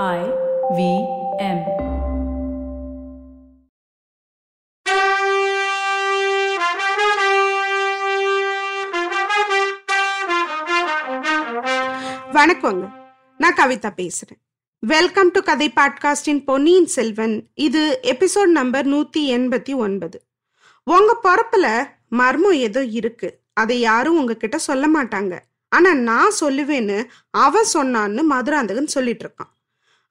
I V M. வணக்கங்க. நான் கவிதா பேசுறேன். வெல்கம் டு கதை பாட்காஸ்டின் பொன்னியின் செல்வன். இது எபிசோட் நம்பர் நூத்தி எண்பத்தி ஒன்பது. உங்க பொறப்புல மர்மம் ஏதோ இருக்கு. அதை யாரும் உங்ககிட்ட சொல்ல மாட்டாங்க. ஆனா நான் சொல்லுவேன்னு அவன் சொன்னான்னு மதுராந்தகன் சொல்லிட்டு இருக்கான்.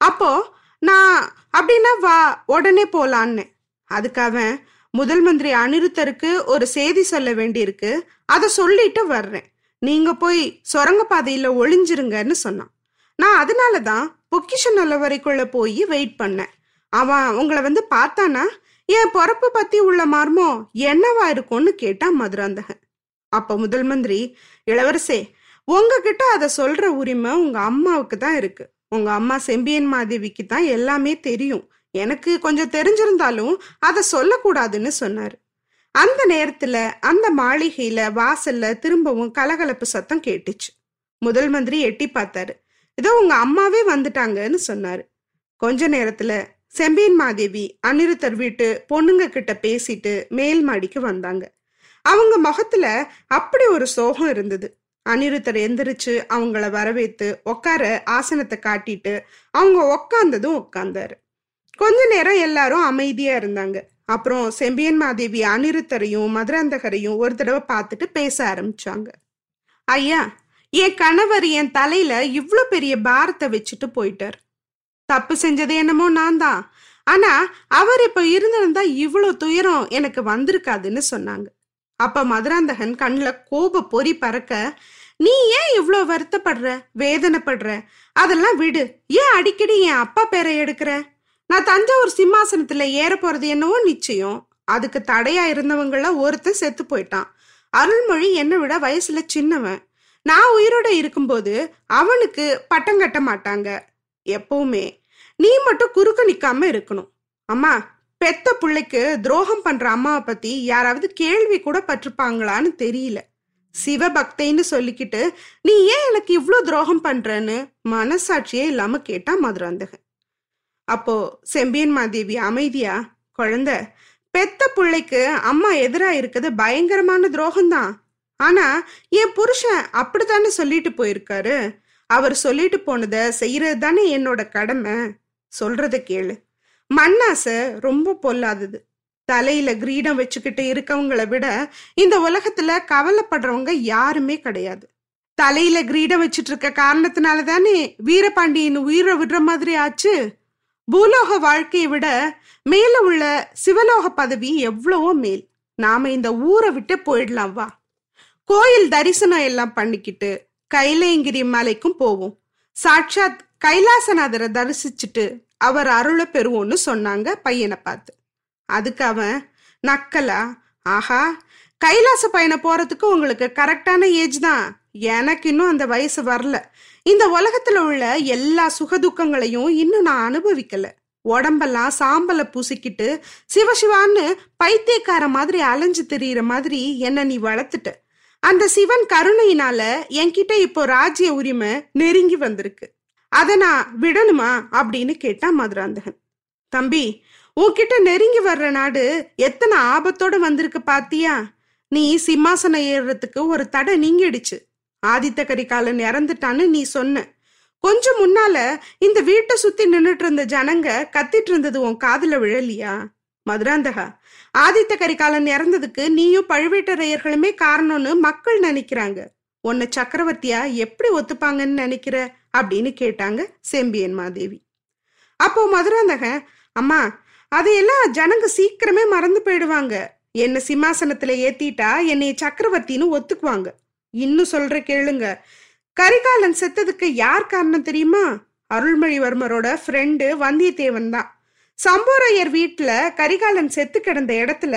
அப்போ நான் அப்படின்னா வா உடனே போலான்னு. அதுக்கு முதல் மந்திரி அனிருத்தருக்கு ஒரு செய்தி சொல்ல வேண்டியிருக்கு. அதை சொல்லிட்டு வர்றேன். நீங்க போய் சுரங்க பாதையில ஒளிஞ்சிருங்கன்னு சொன்னான். நான் அதனால தான் பொக்கிஷ நிலவரைக்குள்ள போய் வெயிட் பண்ணேன். அவன் உங்களை வந்து பார்த்தானா? என் பொறப்பு பத்தி உள்ள மர்மம் என்னவா இருக்கும்னு கேட்டான் மதுராந்தகன். அப்ப முதல் மந்திரி இளவரசே உங்ககிட்ட அதை சொல்ற உரிமை உங்க அம்மாவுக்கு தான் இருக்கு. உங்க அம்மா செம்பியன் மாதேவிக்கு தான் எல்லாமே தெரியும். எனக்கு கொஞ்சம் தெரிஞ்சிருந்தாலும் அதை சொல்லக்கூடாதுன்னு சொன்னாரு. அந்த நேரத்துல அந்த மாளிகையில வாசல்ல திரும்பவும் கலகலப்பு சத்தம் கேட்டுச்சு. முதல் மந்திரி எட்டி பார்த்தாரு. இதோ உங்க அம்மாவே வந்துட்டாங்கன்னு சொன்னாரு. கொஞ்ச நேரத்துல செம்பியன் மாதேவி அனிருத்தர் வீட்டு பொண்ணுங்க கிட்ட பேசிட்டு மேல் மாடிக்கு வந்தாங்க. அவங்க முகத்துல அப்படி ஒரு சோகம் இருந்தது. அனிருத்தர் எந்திரிச்சு அவங்கள வரவேத்து உட்கார ஆசனத்தை காட்டிட்டு அவங்க உக்காந்ததும் உட்காந்தாரு கொஞ்ச நேரம் எல்லாரும் அமைதியா இருந்தாங்க. அப்புறம் செம்பியன் மாதேவி அனிருத்தரையும் மதுராந்தகரையும் ஒரு தடவை பார்த்துட்டு பேச ஆரம்பிச்சாங்க. ஐயா என் கணவர் என் தலையில இவ்வளோ பெரிய பாரத்தை வச்சுட்டு போயிட்டார். தப்பு செஞ்சது என்னமோ நான் தான். ஆனா அவர் இப்ப இருந்திருந்தா இவ்வளோ துயரம் எனக்கு வந்திருக்காதுன்னு சொன்னாங்க. அப்ப மதுராந்தகன் கண்ணில் கோப பொறி பறக்க நீ ஏன் இவ்வளோ வருத்தப்படுற? வேதனைப்படுற? அதெல்லாம் விடு. ஏன் அடிக்கடி என் அப்பா பேரை எடுக்கிற? நான் தஞ்சாவூர் சிம்மாசனத்துல ஏற போறது என்னவோ நிச்சயம். அதுக்கு தடையா இருந்தவங்கள ஒருத்தன் செத்து போயிட்டான். அருள்மொழி என்னை விட வயசுல சின்னவன். நான் உயிரோட இருக்கும்போது அவனுக்கு பட்டம் கட்ட மாட்டாங்க. எப்பவுமே. நீ மட்டும் குறுக்க நிக்காம இருக்கணும். அம்மா பெத்த பிள்ளைக்கு துரோகம் பண்ற அம்மாவை பத்தி யாராவது கேள்வி கூட பட்டிருப்பாங்களான்னு தெரியல. சிவபக்தைன்னு சொல்லிக்கிட்டு நீ ஏன் எனக்கு இவ்வளோ துரோகம் பண்றன்னு மனசாட்சியே இல்லாம கேட்டா மதுராந்தகன். அப்போ செம்பியன் மாதேவி அமைதியா குழந்தை பெத்த பிள்ளைக்கு அம்மா எதிரா இருக்குது பயங்கரமான துரோகம்தான். ஆனா என் புருஷன் அப்படித்தானே சொல்லிட்டு போயிருக்காரு. அவர் சொல்லிட்டு போனதை செய்யறது தானே என்னோட கடமை? சொல்றத கேளு. மண்ணாசை ரொம்ப பொல்லாதது. தலையில கிரீடம் வச்சுக்கிட்டு இருக்கவங்கள விட இந்த உலகத்துல கவலைப்படுறவங்க யாருமே கிடையாது. தலையில கிரீடம் வச்சிட்டு இருக்க காரணத்தினால தானே வீரபாண்டியன் உயிரை விடுற மாதிரி ஆச்சு? பூலோக வாழ்க்கையை விட மேல உள்ள சிவலோக பதவி எவ்வளவோ மேல். நாம இந்த ஊரை விட்டு போயிடலாம் வா. கோயில் தரிசனம் எல்லாம் பண்ணிக்கிட்டு கைலேங்கிரி மலைக்கும் போவோம். சாட்சாத் கைலாசநாதரை தரிசிச்சுட்டு அவர் அருளை பெறுவோன்னு சொன்னாங்க பையனை பார்த்து. அதுக்கு அவன் நக்கலா? ஆஹா கைலாச பயணம் போறதுக்கு உங்களுக்கு கரெக்டான ஏஜ் தான். எனக்கு இன்னும் அந்த வயசு வரல. இந்த உலகத்துல உள்ள எல்லா சுகதுக்கங்களையும் இன்னும் நான் அனுபவிக்கல. உடம்பெல்லாம் சாம்பலை பூசிக்கிட்டு சிவசிவான்னு பைத்தியக்கார மாதிரி அலைஞ்சு திரியிற மாதிரி என்ன நீ வளர்த்துட்ட. அந்த சிவன் கருணையினால என்கிட்ட இப்போ ராஜ்ய உரிமை நெருங்கி வந்திருக்கு. அதை நான் விடணுமா அப்படின்னு கேட்டான் மதுராந்தகன். தம்பி உன்கிட்ட நெருங்கி வர்ற நாடு எத்தனை ஆபத்தோட வந்திருக்கு பாத்தியா? நீ சிம்மாசனம் ஏறுறதுக்கு ஒரு தடை நீங்கிடுச்சு. ஆதித்த கரிகாலன் இறந்துட்டான்னு நீ சொன்ன. கொஞ்சம் முன்னால இந்த வீட்டை சுத்தி நின்றுட்டு இருந்த ஜனங்க கத்திட்டு இருந்தது உன் காதுல விழலியா? மதுராந்தகா ஆதித்த கரிகாலன் இறந்ததுக்கு நீயும் பழுவேட்டரையர்களுமே காரணம்னு மக்கள் நினைக்கிறாங்க. உன்னை சக்கரவர்த்தியா எப்படி ஒத்துப்பாங்கன்னு நினைக்கிற? அப்படின்னு கேட்டாங்க செம்பியன் மாதேவி. அப்போ மதுராந்தகன் அம்மா அதையெல்லாம் ஜனங்க சீக்கிரமே மறந்து போயிடுவாங்க. என்ன சிம்மாசனத்துல ஏத்திட்டா என்னை சக்கரவர்த்தின்னு ஒத்துக்குவாங்க. இன்னும் சொல்ற கேளுங்க. கரிகாலன் செத்ததுக்கு யார் காரணம் தெரியுமா? அருள்மொழிவர்மரோட ஃப்ரெண்டு வந்தியத்தேவன் தான். சம்போரையர் வீட்டுல கரிகாலன் செத்து கிடந்த இடத்துல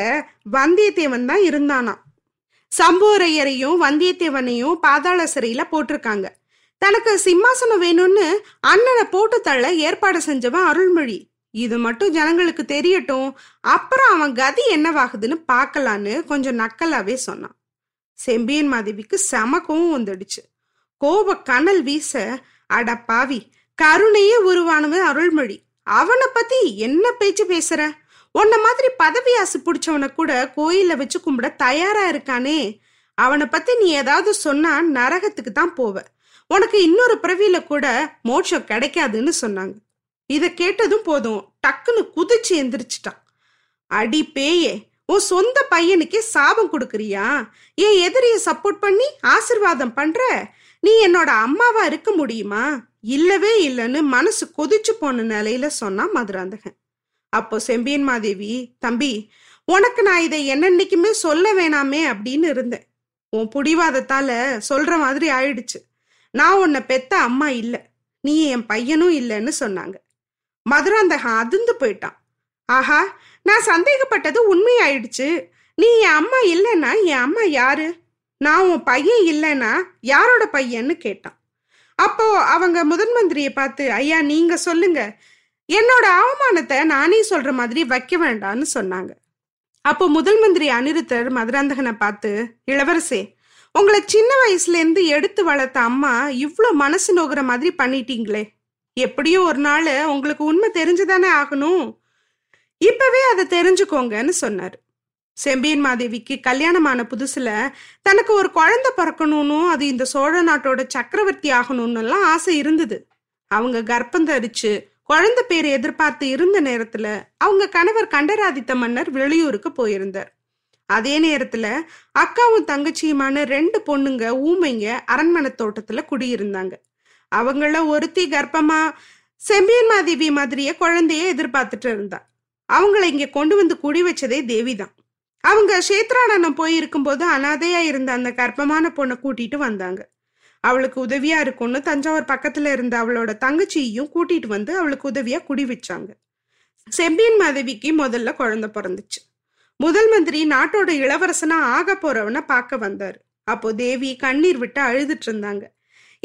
வந்தியத்தேவன் தான் இருந்தானாம். சம்போரையரையும் வந்தியத்தேவனையும் பாதாள சிறையில போட்டிருக்காங்க. தனக்கு சிம்மாசனம் வேணும்னு அண்ணனை போட்டு தள்ள ஏற்பாடு செஞ்சவன் அருள்மொழி. இது மட்டும் ஜனங்களுக்கு தெரியட்டும். அப்புறம் அவன் கதி என்னவாகுதுன்னு பார்க்கலான்னு கொஞ்சம் நக்கலாவே சொன்னான். செம்பியன் மாதேவிக்கு செம கோவம் வந்துடுச்சு. கோப கனல் வீச அட பாவி கருணையே உருவானவன் அருள்மொழி. அவனை பத்தி என்ன பேச்சு பேசுற? உன்ன மாதிரி பதவி ஆசை பிடிச்சவனை கூட கோயில வச்சு கும்பிட தயாரா இருக்கானே. அவனை பத்தி நீ ஏதாவது சொன்னா நரகத்துக்கு தான் போவ. உனக்கு இன்னொரு பிறவியில கூட மோட்சம் கிடைக்காதுன்னு சொன்னாங்க. இத கேட்டதும் போதும் டக்குன்னு குதிச்சு எந்திரிச்சிட்டான். அடி பேயே உன் சொந்த பையனுக்கே சாபம் கொடுக்குறியா? என் எதிரிய சப்போர்ட் பண்ணி ஆசிர்வாதம் பண்ற? நீ என்னோட அம்மாவா இருக்க முடியுமா? இல்லவே இல்லைன்னு மனசு கொதிச்சு போன நிலையில சொன்னா மதுராந்தகன். அப்போ செம்பியன் மாதேவி தம்பி உனக்கு நான் இதை என்னன்னைக்குமே சொல்ல வேணாமே அப்படின்னு இருந்தேன். உன் புடிவாதத்தால சொல்ற மாதிரி ஆயிடுச்சு. நான் உன்னை பெத்த அம்மா இல்லை. நீ என் பையனும் இல்லைன்னு சொன்னாங்க. மதுராந்தகன் அதிர்ந்து போயிட்டான். ஆஹா நான் சந்தேகப்பட்டது உண்மையாயிடுச்சு. நீ என் அம்மா இல்லைன்னா என் அம்மா யாரு? நான் உன் பையன் இல்லைன்னா யாரோட பையன்னு கேட்டான். அப்போ அவங்க முதன் மந்திரியை பார்த்து ஐயா நீங்க சொல்லுங்க. என்னோட அவமானத்தை நானே சொல்ற மாதிரி வைக்க வேண்டாம்னு சொன்னாங்க. அப்போ முதல் மந்திரி அனிருத்தர் மதுராந்தகனை பார்த்து இளவரசே உங்களை சின்ன வயசுல இருந்து எடுத்து வளர்த்த அம்மா இவ்வளோ மனசு நோகிற மாதிரி பண்ணிட்டீங்களே. எப்படியும் ஒரு நாள் உங்களுக்கு உண்மை தெரிஞ்சுதானே ஆகணும். இப்பவே அதை தெரிஞ்சுக்கோங்கன்னு சொன்னார். செம்பியன் மாதேவிக்கு கல்யாணமான புதுசுல தனக்கு ஒரு குழந்தை பிறக்கணும்னு அது இந்த சோழ நாட்டோட சக்கரவர்த்தி ஆகணும்னு எல்லாம் ஆசை இருந்தது. அவங்க கர்ப்பம் தரிச்சு குழந்தை பேர் எதிர்பார்த்து இருந்த நேரத்துல அவங்க கணவர் கண்டராதித்த மன்னர் வெளியூருக்கு போயிருந்தார். அதே நேரத்துல அக்காவும் தங்கச்சியுமான ரெண்டு பொண்ணுங்க ஊமைங்க அரண்மனை தோட்டத்துல குடியிருந்தாங்க. அவங்கள ஒருத்தி கர்ப்பமா செம்பியன் மாதேவி மாதிரியே குழந்தைய எதிர்பார்த்துட்டு இருந்தா. அவங்கள இங்க கொண்டு வந்து குடி வச்சதே தேவிதான். அவங்க சேத்ராடனம் போயிருக்கும் போது அனாதையா இருந்த அந்த கர்ப்பமான பொண்ணை கூட்டிட்டு வந்தாங்க. அவளுக்கு உதவியா இருக்கும்னு தஞ்சாவூர் பக்கத்துல இருந்த அவளோட தங்கச்சியையும் கூட்டிட்டு வந்து அவளுக்கு உதவியா குடி வச்சாங்க. செம்பியன் மாதவிக்கு முதல்ல குழந்தை பிறந்துச்சு. முதல் மந்திரி நாட்டோட இளவரசனா ஆக போறவன பார்க்க வந்தாரு. அப்போ தேவி கண்ணீர் விட்டு அழுதுட்டு இருந்தாங்க.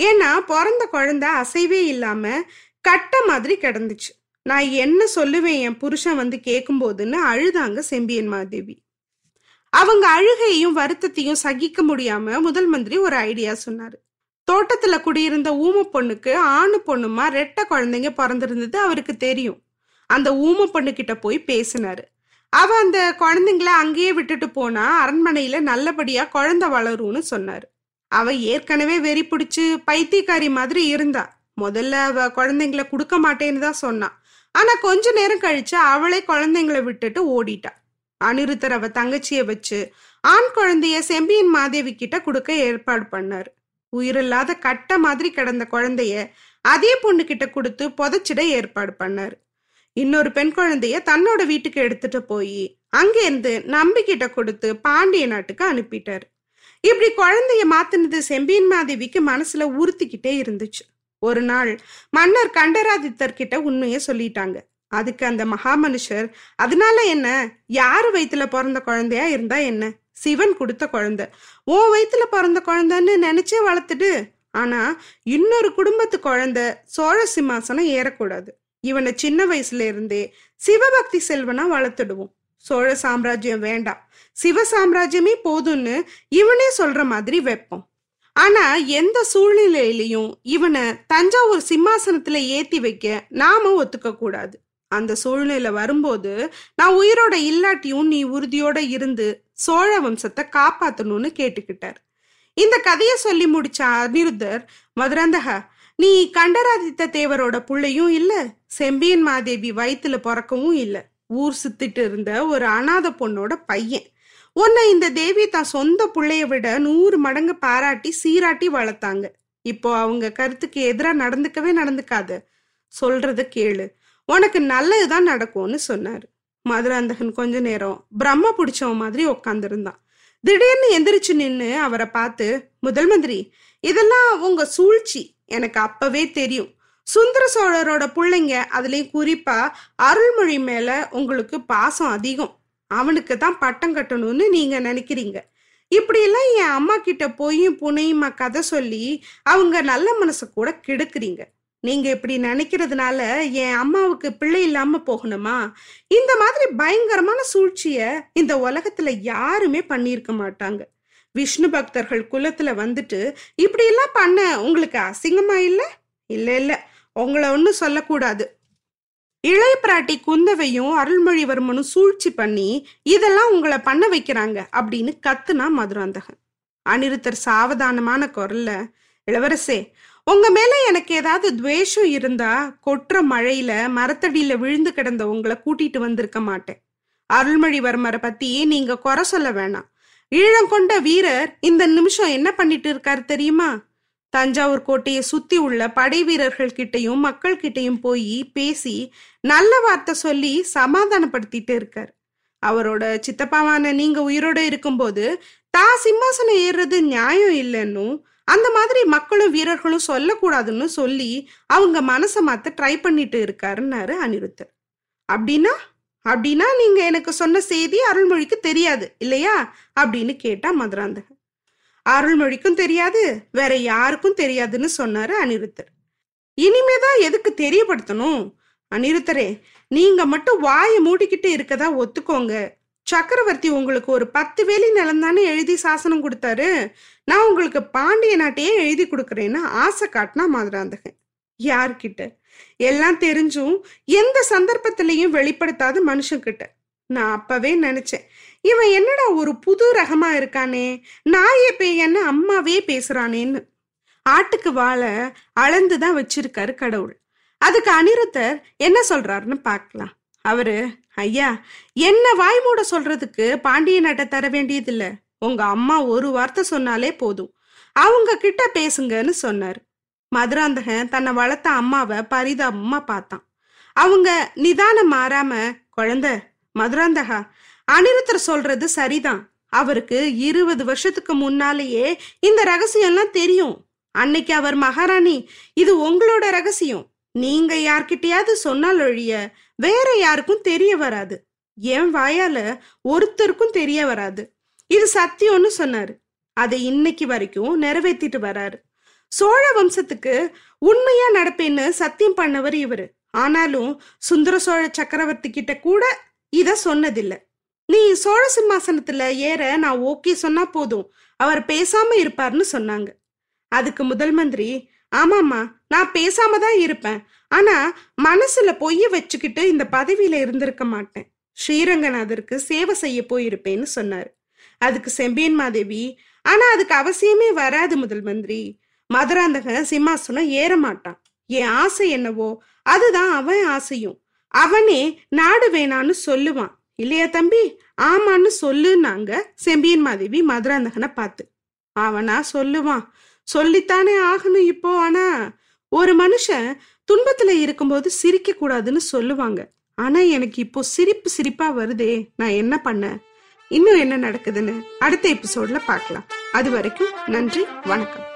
ஏன்னா பிறந்த குழந்தை அசைவே இல்லாம கட்ட மாதிரி கிடந்துச்சு. நான் என்ன சொல்லுவேன் என் புருஷன் வந்து கேட்கும் போதுன்னு அழுதாங்க செம்பியன் மாதேவி. அவங்க அழுகையும் வருத்தத்தையும் சகிக்க முடியாம முதல் மந்திரி ஒரு ஐடியா சொன்னாரு. தோட்டத்துல குடியிருந்த ஊம பொண்ணுக்கு ஆணு பொண்ணுமா ரெட்ட குழந்தைங்க பிறந்திருந்தது அவருக்கு தெரியும். அந்த ஊம பொண்ணு கிட்ட போய் பேசினாரு. அவ அந்த குழந்தைங்கள அங்கேயே விட்டுட்டு போனா அரண்மனையில நல்லபடியா குழந்தை வளரும்னு சொன்னாரு. அவ ஏற்கனவே வெறி பிடிச்சு பைத்தியக்காரி மாதிரி இருந்தா. முதல்ல அவ குழந்தைங்கள கொடுக்க மாட்டேன்னு தான் சொன்னான் ஆனா கொஞ்ச நேரம் கழிச்சு அவளே குழந்தைங்களை விட்டுட்டு ஓடிட்டா. அனிருத்தர் அவ தங்கச்சியை வச்சு ஆண் குழந்தைய செம்பியன் மாதேவி கிட்ட கொடுக்க ஏற்பாடு பண்ணாரு. உயிரில்லாத கட்ட மாதிரி கிடந்த குழந்தைய அதே பொண்ணு கிட்ட கொடுத்து புதைச்சிட ஏற்பாடு பண்ணாரு. இன்னொரு பெண் குழந்தைய தன்னோட வீட்டுக்கு எடுத்துட்டு போய் அங்கேருந்து நம்பிக்கிட்ட கொடுத்து பாண்டிய நாட்டுக்கு அனுப்பிட்டாரு. இப்படி குழந்தைய மாத்தினது செம்பியன் மாதேவிக்கு மனசுல உறுத்திக்கிட்டே இருந்துச்சு. ஒரு நாள் மன்னர் கண்டராதித்தர் கிட்ட உண்மைய சொல்லிட்டாங்க. அதுக்கு அந்த மகா மனுஷர் அதனால என்ன? யாரு வயிற்றுல பிறந்த குழந்தையா இருந்தா என்ன? சிவன் கொடுத்த குழந்தை. ஓ வயிற்றுல பிறந்த குழந்தைன்னு நினைச்சே வளர்த்துட்டு ஆனா இன்னொரு குடும்பத்து குழந்தை சோழ சிம்மாசனம் ஏறக்கூடாது. இவனை சின்ன வயசுல இருந்தே சிவபக்தி செல்வனா வளர்த்துடுவோம். சோழ சாம்ராஜ்யம் வேண்டாம். சிவ சாம்ராஜ்யமே போதும்னு இவனே சொல்ற மாதிரி வைப்போம். ஆனா எந்த சூழ்நிலையிலையும் இவனை தஞ்சாவூர் சிம்மாசனத்துல ஏத்தி வைக்க நாம ஒத்துக்க கூடாது. அந்த சூழ்நிலை வரும்போது நான் உயிரோட இல்லாட்டியும் நீ உறுதியோட இருந்து சோழ வம்சத்தை காப்பாத்தணும்னு கேட்டுக்கிட்டார். இந்த கதையை சொல்லி முடிச்ச அனிருத்தர் மதுராந்தகா நீ கண்டராதித்த தேவரோட புள்ளையும் இல்ல செம்பியன் மாதேவி வயிற்றுல பிறக்கவும் இல்ல. ஊர் சுத்திட்டு இருந்த ஒரு அனாத பொண்ணோட பையன். உன்னை இந்த தேவி தான் சொந்த பிள்ளைய விட நூறு மடங்கு பாராட்டி சீராட்டி வளர்த்தாங்க. இப்போ அவங்க கருத்துக்கு எதிராக நடந்துக்கவே நடந்துக்காத. சொல்றத கேளு. உனக்கு நல்லதுதான் நடக்கும்னு சொன்னாரு. மதுராந்தகன் கொஞ்ச நேரம் பிரம்ம பிடிச்சவன் மாதிரி உக்காந்துருந்தான். திடீர்னு எந்திரிச்சு நின்று அவரை பார்த்து முதல் மந்திரி இதெல்லாம் உங்க சூழ்ச்சி. எனக்கு அப்பவே தெரியும். சுந்தர சோழரோட பிள்ளைங்க அதுலயும் குறிப்பா அருள்மொழி மேல உங்களுக்கு பாசம் அதிகம். அவனுக்கு தான் பட்டம் கட்டணும்னு நீங்க நினைக்கிறீங்க. இப்படியெல்லாம் என் அம்மா கிட்ட போயும் புனையுமா கதை சொல்லி அவங்க நல்ல மனசை கூட கெடுக்குறீங்க. நீங்க இப்படி நினைக்கிறதுனால என் அம்மாவுக்கு பிள்ளை இல்லாம போகணுமா? இந்த மாதிரி பயங்கரமான சூழ்ச்சிய இந்த உலகத்துல யாருமே பண்ணியிருக்க மாட்டாங்க. விஷ்ணு பக்தர்கள் குலத்துல வந்துட்டு இப்படியெல்லாம் பண்ண உங்களுக்கு அசிங்கமா இல்லை? இல்லை இல்லை. உங்களை ஒன்றும் சொல்லக்கூடாது. இளைய பிராட்டி குந்தவையும் அருள்மொழிவர்மனும் சூழ்ச்சி பண்ணி இதெல்லாம் உங்களை பண்ண வைக்கிறாங்க அப்படின்னு கத்துனா மதுராந்தகன். அனிருத்தர் சாவதானமான குரல்ல இளவரசே உங்க மேல எனக்கு ஏதாவது துவேஷம் இருந்தா கொற்ற மழையில மரத்தடியில விழுந்து கிடந்த உங்களை கூட்டிட்டு வந்திருக்க மாட்டேன். அருள்மொழிவர்மரை பத்தி நீங்க குறை சொல்ல வேணாம். ஈழம் கொண்ட வீரர் இந்த நிமிஷம் என்ன பண்ணிட்டு இருக்காரு தெரியுமா? தஞ்சாவூர் கோட்டையை சுத்தி உள்ள படை வீரர்கள் கிட்டையும் மக்கள் கிட்டையும் போய் பேசி நல்ல வார்த்தை சொல்லி சமாதானப்படுத்திட்டு இருக்கார். அவரோட சித்தப்பாவான நீங்க உயிரோட இருக்கும்போது தா சிம்மாசனம் ஏறுறது நியாயம் இல்லைன்னும் அந்த மாதிரி மக்களும் வீரர்களும் சொல்லக்கூடாதுன்னு சொல்லி அவங்க மனசை மாத்த ட்ரை பண்ணிட்டு இருக்காருன்னாரு அனிருத்தர். அப்படின்னா அப்படின்னா நீங்க எனக்கு சொன்ன செய்தி அருள்மொழிக்கு தெரியாது இல்லையா? அப்படின்னு கேட்டா மதுராந்தகன். அருள்மொழிக்கும் தெரியாது வேற யாருக்கும் தெரியாதுன்னு சொன்னாரு அனிருத்தர். இனிமேதான் எதுக்கு தெரியப்படுத்தணும்? அனிருத்தரே நீங்க மட்டும் வாயை மூடிக்கிட்டு இருக்கதா ஒத்துக்கோங்க. சக்கரவர்த்தி உங்களுக்கு ஒரு பத்து வேலி நிலம் தானே எழுதி சாசனம் கொடுத்தாரு? நான் உங்களுக்கு பாண்டிய நாட்டையே எழுதி கொடுக்குறேன்னு ஆசை காட்டினா மதுராந்தகன். யார்கிட்ட? எல்லாம் தெரிஞ்சும் எந்த சந்தர்ப்பத்திலையும் வெளிப்படுத்தாத மனுஷங்கிட்ட நான் அப்பவே நினைச்சேன் இவன் என்னடா ஒரு புது ரகமா இருக்கானே நாயே பேயன்னு அம்மாவே பேசுறானேன்னு. ஆட்டுக்கு வாழை அளந்துதான் வச்சிருக்காரு கடவுள். அதுக்கு அனிருத்தர் என்ன சொல்றாருன்னு பார்க்கலாம். அவரு ஐயா என்ன வாய் மூட சொல்றதுக்கு பாண்டிய நாட்டை தர வேண்டியதில்ல. உங்க அம்மா ஒரு வார்த்தை சொன்னாலே போதும். அவங்க கிட்ட பேசுங்கன்னு சொன்னாரு. மதுராந்தகன் தன்னை வளர்த்த அம்மாவை பரிதாபமா பார்த்தான். அவங்க நிதானம் மாறாம குழந்த மதுராந்தகா அனிருத்தர் சொல்றது சரிதான். அவருக்கு இருபது வருஷத்துக்கு முன்னாலேயே இந்த ரகசியம்லாம் தெரியும். அன்னைக்கு அவர் மகாராணி. இது உங்களோட ரகசியம். நீங்க யார்கிட்டயாவது சொன்னால் ஒழிய வேற யாருக்கும் தெரிய வராது. என் வாயால ஒருத்தருக்கும் தெரிய வராது. இது சத்தியம்னு சொன்னாரு. அதை இன்னைக்கு வரைக்கும் நிறைவேற்றிட்டு வராரு. சோழ வம்சத்துக்கு உண்மையா நடப்பேன்னு சத்தியம் பண்ணவர் இவரு. ஆனாலும் சுந்தர சோழ சக்கரவர்த்தி கிட்ட கூட இத சொன்னதில்ல. நீ சோழ சிம்மாசனத்துல ஏற நான் ஓகே சொன்னா போதும். அவர் பேசாம இருப்பார்னு சொன்னாங்க. அதுக்கு முதல் மந்திரி ஆமாமா நான் பேசாம தான் இருப்பேன். ஆனா மனசுல பொய்ய வச்சுக்கிட்டு இந்த பதவியில இருந்திருக்க மாட்டேன். ஸ்ரீரங்கநாதருக்கு சேவை செய்ய போயிருப்பேன்னு சொன்னார். அதுக்கு செம்பியன் மாதேவி ஆனா அதுக்கு அவசியமே வராது முதல் மந்திரி. மதுராந்தகன் சிம்மாசனம் ஏற மாட்டான் என் ஆசை என்னவோ அதுதான் அவன் ஆசையும். அவனே நாடு வேணான்னு சொல்லுவான். இல்லையா தம்பி? ஆமான்னு சொல்லுனாங்க செம்பியன் மாதேவி மதுராந்தகனை பார்த்து. அவனா சொல்லுவான். சொல்லித்தானே ஆகணும் இப்போ. ஆனா ஒரு மனுஷன் துன்பத்துல இருக்கும்போது சிரிக்க கூடாதுன்னு சொல்லுவாங்க. ஆனா எனக்கு இப்போ சிரிப்பு சிரிப்பா வருதே. நான் என்ன பண்ண இன்னும் என்ன நடக்குதுன்னு அடுத்த எபிசோட்ல பார்க்கலாம். அது வரைக்கும் நன்றி வணக்கம்.